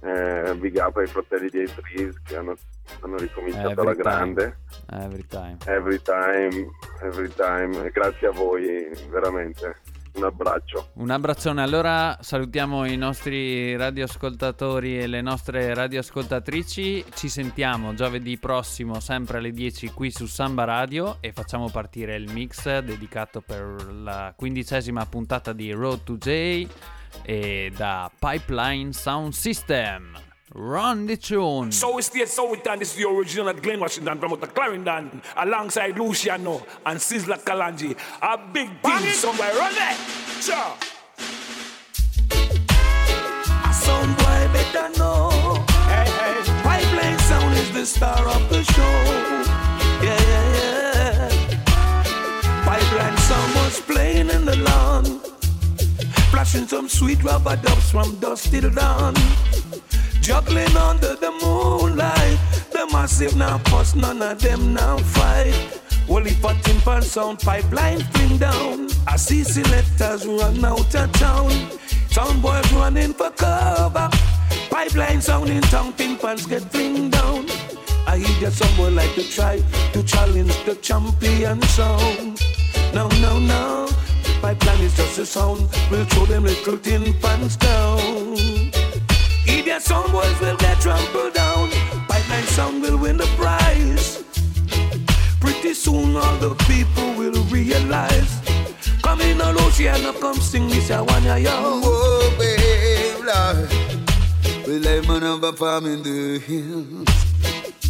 Eh, big up ai fratelli di A3 che hanno, hanno ricominciato Every alla time. grande. every time. Every time, every time. Grazie a voi, veramente. Un abbraccio. Un abbraccione, allora salutiamo i nostri radioascoltatori e le nostre radioascoltatrici, ci sentiamo giovedì prossimo sempre alle 10 qui su Samba Radio e facciamo partire il mix dedicato per la quindicesima puntata di Road to J Eh, e da Pipeline Sound System. Run the tune! So it's the so we done this is the original at Glen Washington from the Clarendon alongside Luciano and Sizzla Kalanji. A big team song by Run It! Sure. A sound boy better know. Hey, hey. Pipeline sound is the star of the show. Yeah, yeah, yeah. Pipeline sound was playing in the lawn. Flashing some sweet rubber dubs from dusk till dawn. Juggling under the moonlight. The massive now fuss, none of them now fight. Only for timber sound pipeline bring down. I see selectors run out of town. Sound boys running for cover. Pipeline sound in town, timpans get fling down. I hear that someone like to try to challenge the champion sound. No, no, no. Pipeline is just a sound. We'll throw them little tin pans down. Idiot sound boys will get trampled down. Pipeline sound will win the prize. Pretty soon all the people will realize. Come in all ocean, come sing this I want ya yo. Oh, babe, Lord. Well, I'm on a farm in the hills.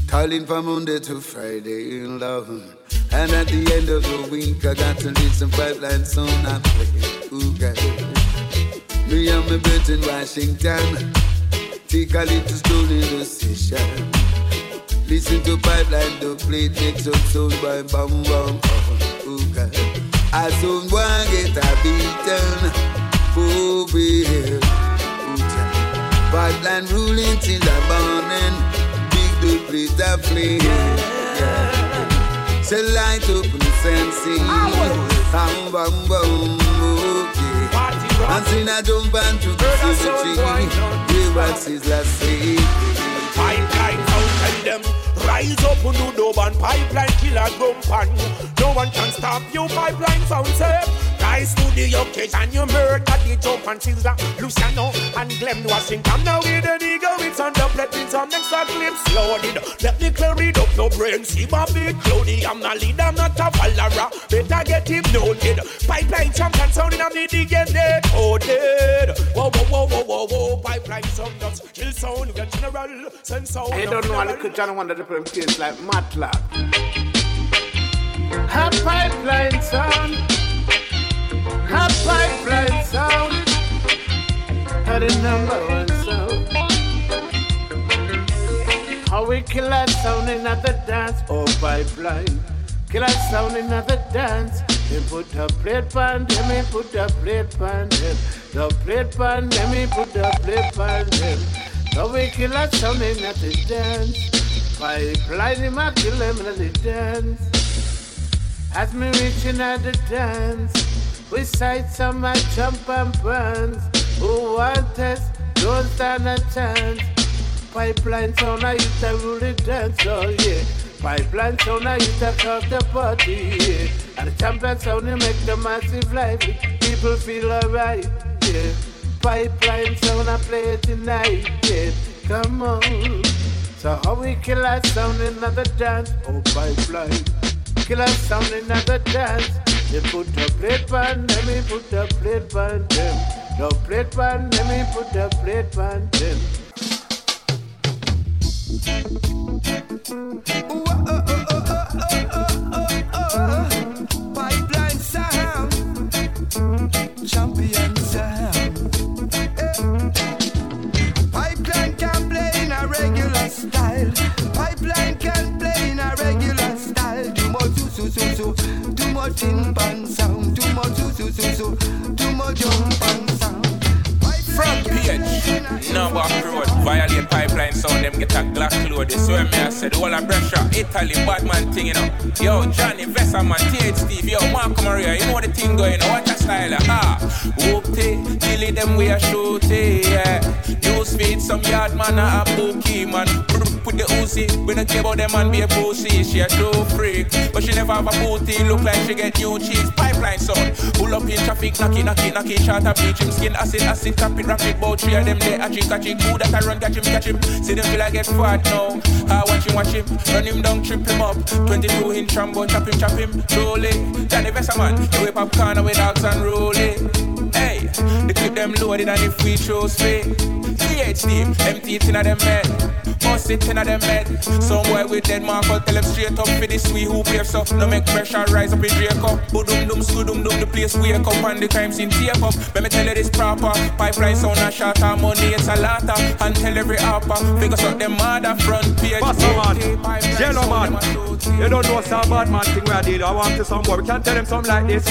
Toiling from Monday to Friday, love. And at the end of the week, I got to read some pipeline song I play. Ooh, God. Me and my birds in Washington. Take a little stroll in the session. Listen to pipeline, the plate makes up sound by bam bam. Ooh, God. I soon want get a beaten. Oh, yeah. Pipeline ruling till the morning. Big the plate of flame. Yeah. Say light up the sensing. Bam bam bam. Okay. And see I jump and to the cemetery. The wax is last say. Up and do no one pipeline killer grump and No one can stop you pipeline sound safe. Rise to the occasion you murder the jump and sizzler Luciano and Glenn Washington. Now with the nigga it's on the plate with some extra clips loaded Let me clear it up no brain. See my big cloudy I'm not lead I'm not a follower. Better get him noted Pipeline champion sounding I'm the Oh dead Whoa whoa whoa whoa whoa whoa. Pipeline sound does kill sound get general sense sound I don't know a little John one of the different things like Matlock. Hot pipeline sound. Hot pipeline sound. Had the number one sound. How we kill that sound in the dance, oh pipeline. Kill that sound in the dance. Then put a plate pan, then me put a plate pan, then the plate pan, then me put a plate pan, then. So we kill that sound in the dance. Pipeline him a kill him in the dance. As me reaching at the dance, we sight some my jump and burns. Who want test, don't stand a chance. Pipeline sound I used to the dance, oh yeah. Pipeline sound I used to talk the party, yeah. And the champion sound you make the massive lively. People feel alright, yeah. Pipeline sound I play tonight, yeah. Come on. So how we kill that sound in the dance? Oh, pipeline. Kill that sound in the dance. They put a plate pan, let me put a plate pan them. No plate pan, let me put a plate pan them. Pipeline Load. This where me I said, all a pressure, Italy, bad man thing, you know. Yo, Johnny Vesserman, TH Steve, yo, Marco Maria, you know what the thing going on, watch a style, ah. Whoop-ty, kill them we a shoot it, yeah. Use feed, some yard man, a bookie, man. Put the Uzi, we don't care about them man be a pussy, she a true freak. But she never have a booty, look like she get new cheese. Pipeline sound, pull up in traffic, knocky, knocky, knocky, shot a bleach him skin, acid, acid, tap it, rapid, bout three of them there, a chick, a chick, who that I run, catch him, catch him. See them feel I get fat now. I watch him, watch him, run him down, trip him up. 22 inch Rambo, chop him, chop him, roll it. Johnny Vesserman, the whip up corner with dogs and roll it. Hey, the clip them loaded and if we show speed. PhD, empty it in them head. Bust it in them head. Some boy with dead mark, I'll tell them straight up for this we who play so. No make pressure rise up in Draco. Boodum dum, scudum dum, the place wake up and the crime scene tape up. Let me tell you this proper. Pipeline sound a shot, and money it's a lotta. And tell every upper, figures out them mother front page. Master man, yellow man. You don't know some bad man thing where I did. I want to some boy. We can't tell them something like this.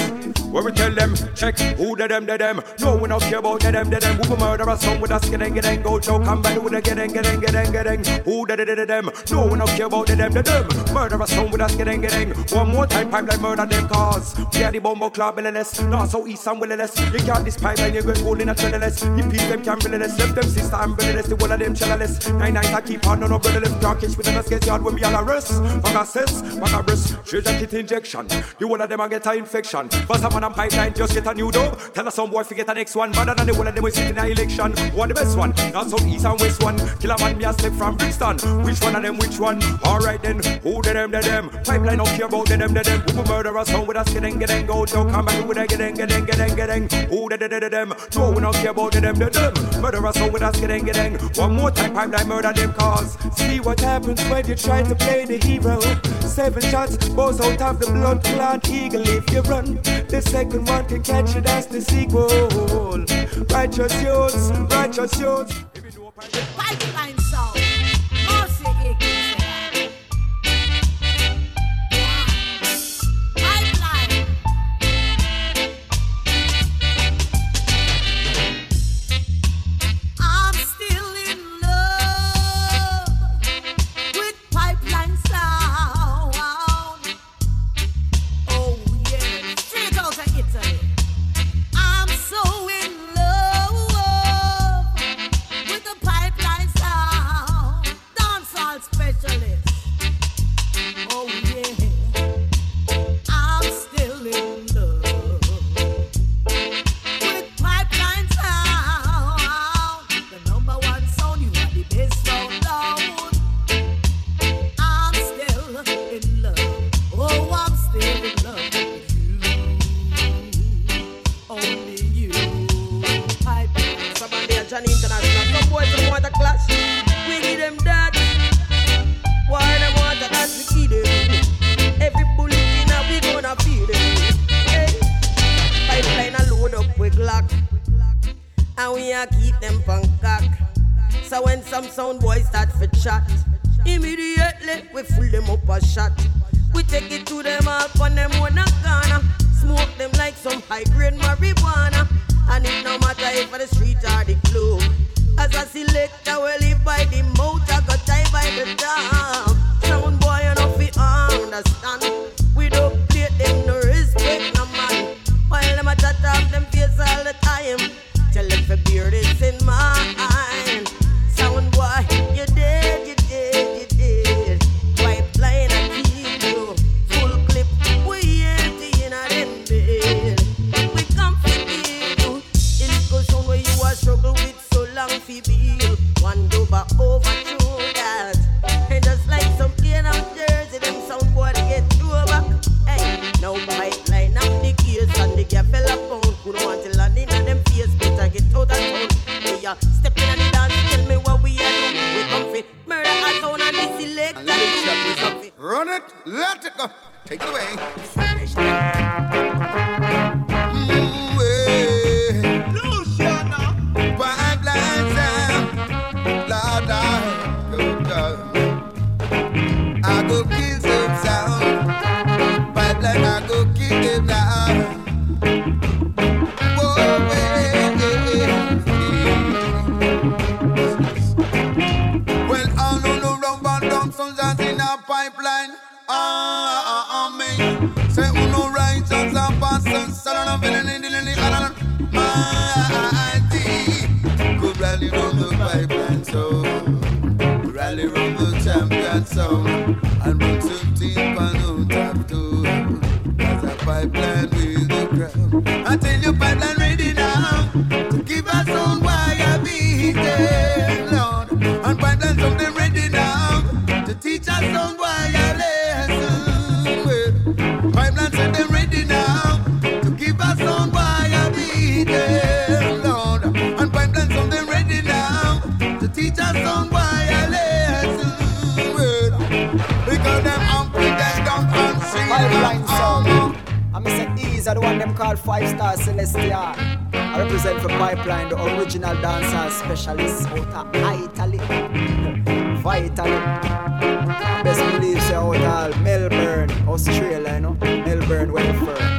Where we tell them, check who the them, the them. No, we don't care about the them, the them. Who murder a song with us, get get and go choke. Come back with a get get get get get Who the the the them? No, we don't care about the them, the them. Murder a song with us, get get One more time, pipeline murder them cause. We are the bombo club, LNS. North, so east, and willingness. You can't this pipeline, you get gold in a trellis. You peace them can't willingness. Left them sister and willingness. The one of them chilliness. Nine nights I keep on, no, no, brother, them darkish with them, skate yard when we all arrest. Fuck assess, fuck a breast. A kit injection. You one of them, I get a infection. First time on a pipeline, just get a new dog. Tell us some boy, forget the next one. Better than the one of them we sit in a election. One the best one. Not so east and west one. Kill a man, me a step from Kingston. Which one of them, which one? Alright then, who did them, did them? Pipeline don't care about did them, did them. Who will murder us, home with us, get in, get in, go to come back with a get in, get in, get in, get in. Who did it, did them? No, we don't care about did them, did them. Murder us, home with us, get in, get in. One more time, pipeline murder them cause. See what happens when you try to play the hero. Seven shots, both out of the blood clot eagle if you run. The second one can catch it as the sequel. Righteous youths, righteous youths. Pipeline I'm Mr. Ease, I the one them call five star celestial. I represent for Pipeline, the original dancer specialist out of Italy. Vitally. Best believe say out of Melbourne, Australia, you know. Melbourne, Welfare.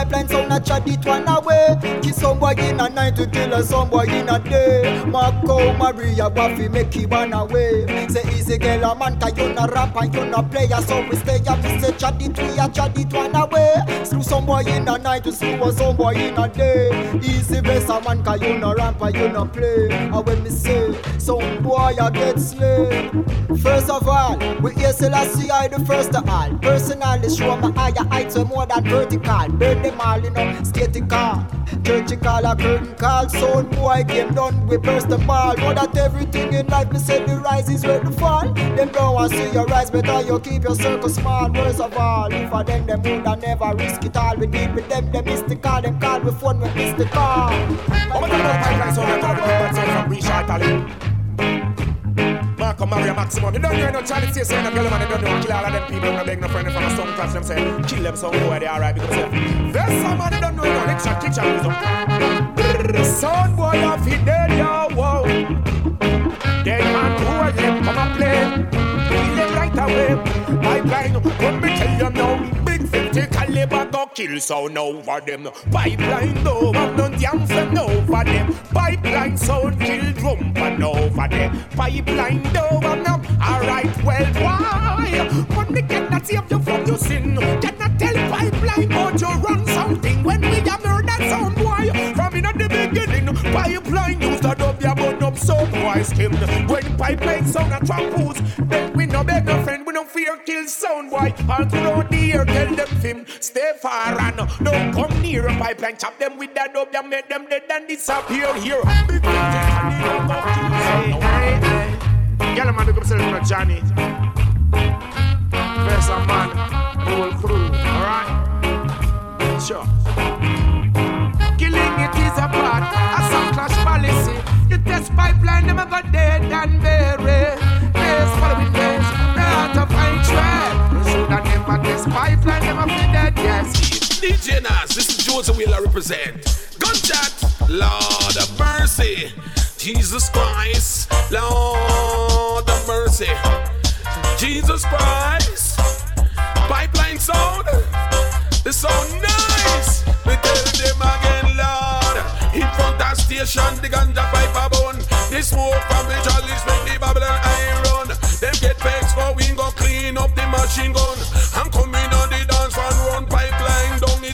pipeline sound a chat it one away. Kiss somebody in a night to kill a somebody in a day. Marco Maria Waffy make it one away. Say easy girl a man cause you're not rapper, you're not player. So we stay up we say chat it we a chat it one away. Screw somebody in a night to screw a somebody in a day. Easy best a man cause you're not rapper, you're not play. And when me say some boy a get slain. First of all, we hear Selassie I the first of all. Personally show my higher heights are more than vertical. Birthday them all, you know, statical. Churchy call a curtain call, sound boy game done, we burst the ball. Know that everything in life, me say the rise is where the fall. Them don't want see your rise, better you keep your circle small. Worst of all, if for them, them would have never risk it all. We deal with them, them mystical, them call we phone, we miss the call. Oh, my God, pipeline sound, I talk about sound Talley. Marco Mario Maximum. You don't hear no Charlie say saying a girl man, you don't know kill all of them people, no beg no friend from a song clash them say kill them some boy they alright because they there's some man you don't know you know next shot kick shot. Son boy off he dead yo whoa. Dead man who are them come and play. Kill them right away. Pipeline, come me tell you now. Big 50 go kill sound over them. Pipeline though, I'm done damn from over them. Pipeline sound kill drum and over them. Pipeline though, I'm not alright. Well, why? Money cannot save you from your sin. Cannot tell pipeline but you run something when we have heard that sound boy. From in the beginning, pipeline used to dub your bun up so boy skim. When pipeline sound a trampoos, then we kill sound boy. All throughout the year, tell them film, stay far and don't come near a pipeline. Chop them with that dub, you make them dead and disappear here. Big Hey, hey, hey. Yellow man, look himself to Johnny. First a man, whole crew, alright? Sure. Killing it is a part, a some clash policy. The test pipeline, them a got dead and buried. Days following pipeline, them a be dead, yes. DJ Nas, this is Joseph Wheeler represent. Gunshot, Lord of mercy. Jesus Christ, Lord of mercy. Jesus Christ, pipeline sound. The sound nice. We tell them again, Lord. In front of station, the ganja pipe a bun. The smoke from the chalice make the Babylon iron. Them get vexed for we go clean up the machine gun. I'm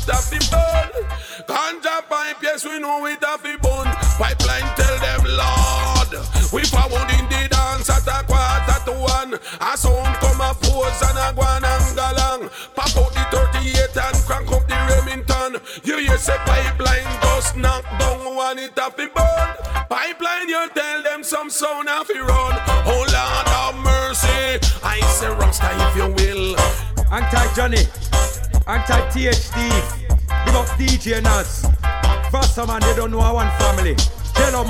it have the burn. Ganja pipe, yes we know it have the bun. Pipeline tell them, Lord, we found in the dance at a quarter to one. A sound come a pose and a guan and galang. Pop out the 38 and crank up the Remington. You hear say pipeline just knock down one it have the burn. Pipeline, you tell them some sound have to run. Oh Lord have mercy. I say Rasta if you will. Anti Johnny, Anti THD, big up DJ Nas. Faster man, they don't know our one family. Jello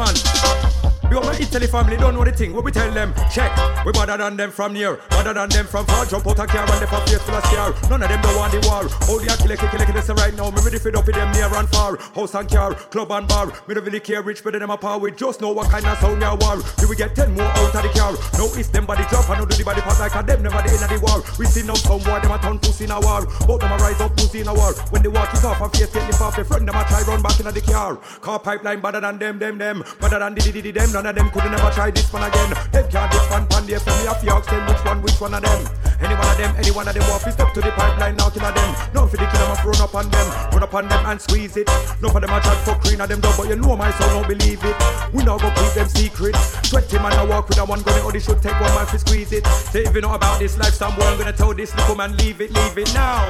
man. Big my Italy family, don't know the thing. What we tell them, check. We better than them from near, better than them from far. Jump out a car and they for face full of scar. None of them don't want the war. All the kill, kill, kill, kill, right now. Me ready for up with them near and far. House and car, club and bar. Me don't really care rich, better them a power. We just know what kind of sound they war. We get ten more out of the car. No, it's them body drop and no do the body part like a them never the end of the war. We see now some boy them a turn pussy in a war. Both them a rise up pussy in a war. When they walk it off and face get lift off the friend them a try run back in the car. Car pipeline better than them, them, them. Better than the, the, the, them. None of them could never try this one again. They can't this one pan there, so me have to ask them which one, which one of them. Any one of them, any one of them to step to the pipeline, now kill them. None for the kill run up on them, run up on them and squeeze it. None for them a chat for green of them dog, but you know my son don't believe it. We not go keep them secret. Twenty man a walk with a one gun, only should take one man to squeeze it. Say if you know about this life, some boy I'm gonna tell this little man leave it, leave it now.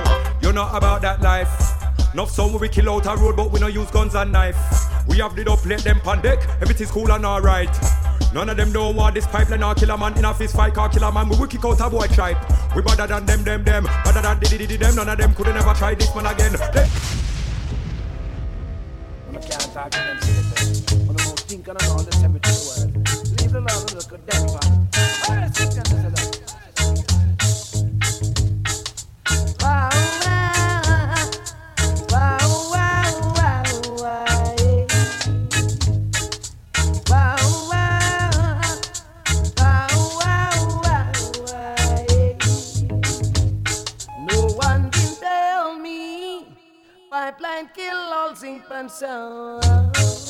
You're not about that life. Enough some we kill out a road, but we no use guns and knife. We have the up, let them pan deck, everything's cool and alright. None of them don't want this pipeline or kill a man in a fist fight or kill a man. We will kick out a boy tribe. We better than them, them, them. Better than the, the, them. None of them could never try this man again. They- them look at them. Pipeline kill all zinc and sound.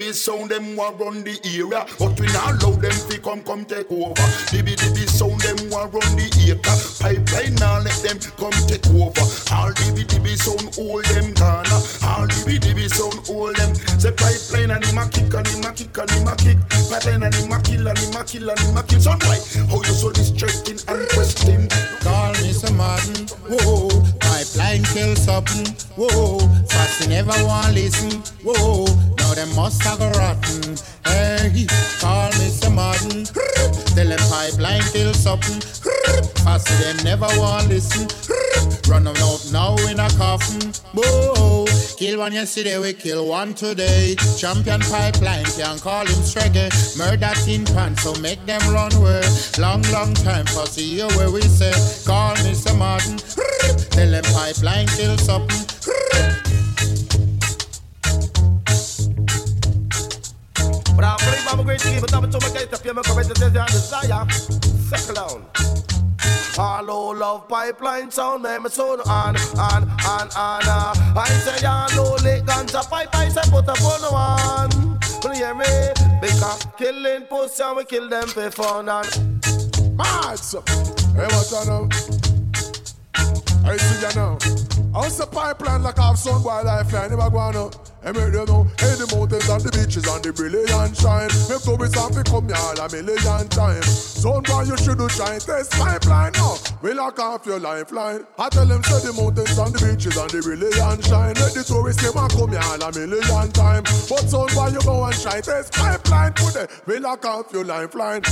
Dibby sound them want run the area, but we not allow them to come come take over. Dibby dibby sound them want run the acre. Pipeline now let them come take over. All dibby dibby sound hold them Ghana. All dibby dibby sound hold them. Say pipeline and him a kick and him a kick and him a kick. Pipeline and him a kill and him a kill and him a kill. Son why? How you so distracting and questing? Call me some Martin, whoa. Pipeline kill something, whoa. Fast never want listen, whoa. Now them must have a rotten. Hey, call some Martin. Tell them pipeline kill something. Fast them never want listen. Run them out now in a coffin, whoa. Kill one yesterday, we kill one today. Champion pipeline can call him Streggy. Murder tin pants, so make them run away. Long, long time for see you where we say. Call some Martin. Tell them pipeline kill something. But I believe I'm a great key, but I'm to my gate here, my correct the desire. Settle Hello, love pipeline sound, make me sound on, on, on, on. Uh. I say, hello, lick guns, a pipe, I say, put up on one. Can you hear me? Because killing pussy, and we kill them for fun. And Mad, so. Hey, what you know? I see you now. How's the pipeline like I've son boy lifeline? Never go on I make you know, hey, the mountains and the beaches and the brilliant shine. Make tourists have to come here a million times. Son boy, you should do try and test pipeline now. We lock off your lifeline. I tell them, say the mountains and the beaches and the brilliant shine. Let the tourists them a come here a million times. But son boy, you go and try test pipeline. Put it, we lock off your lifeline.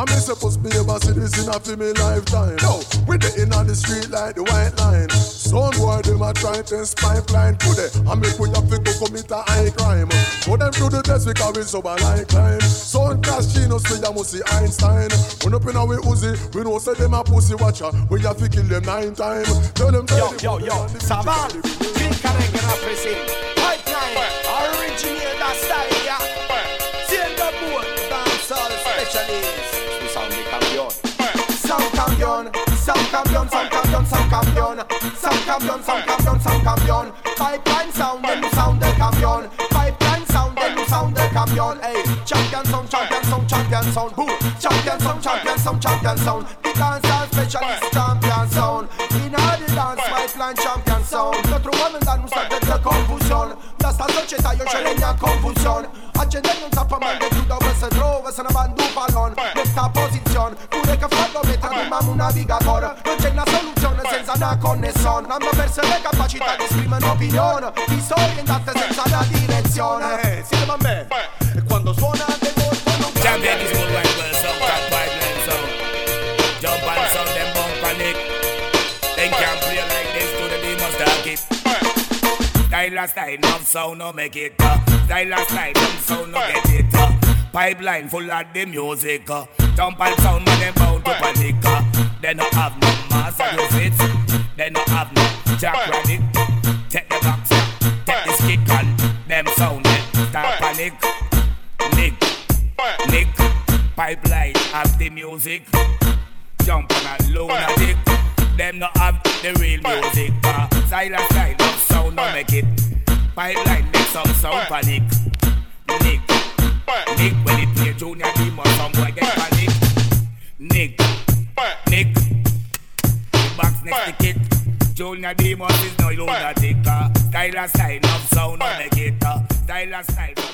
I miss supposed to be a citizen of me lifetime. No, we the in on the street like the white line. Son boy, them a try test pipeline. Put it, I make we have to go commit a high crime. Put them through the test because we sober like time. Son cast Genius, we a must see Einstein. When up in our Uzi, we know say them a pussy watcher. We have to kill them nine times. Tell them Yo, yo, yo, ça va? Drink a reggae apprécié. Pipeline, originate that style, yeah. Till the boat, dancehall specialist. Sound champion, sound champion. Sound champion, sound champion. Pipeline sound, then sound the champion. Pipeline sound, then sound the champion. Hey, champion sound, champion sound, champion sound. Who? Champion sound, champion sound, champion sound. The dancehall specialist, champion sound. In all the dance, pipeline champion sound. Notre oameni dar nu s-a de confusion De asta società io ce legna confusion Accendere non sapă mai de tu dove se trova Se ne va in due pallon Questa posizione Pure che fanno me trasformiamo un navigatore. Non c'è una soluzione senza una connessione. Hanno perso le capacità di esprimere un'opinione Disorientate senza una direzione. Eh, siete a me E quando suona del corpo non Champion is good Style a style, no sound, no make it. Uh. Style a style, no sound, no get it. Uh. Pipeline full of the music. Uh. Jump and sound, man, them bound to panic. Uh. They no have no mass of your fit. They no have no jack rabbit. Take the box, uh. take the stick and them sound, they start panic. Nick, Nick, pipeline have the music. Jump on a lunatic. Them not have the real music. Uh, silent style, no sound, no make it. Pipeline make some sound panic. Nick, Nick, when it play junior demon, some boy get panic. Nick, Nick, the box next to kid. Junior demon is no lunatic. Style and style, no sound, no make it. Style and style,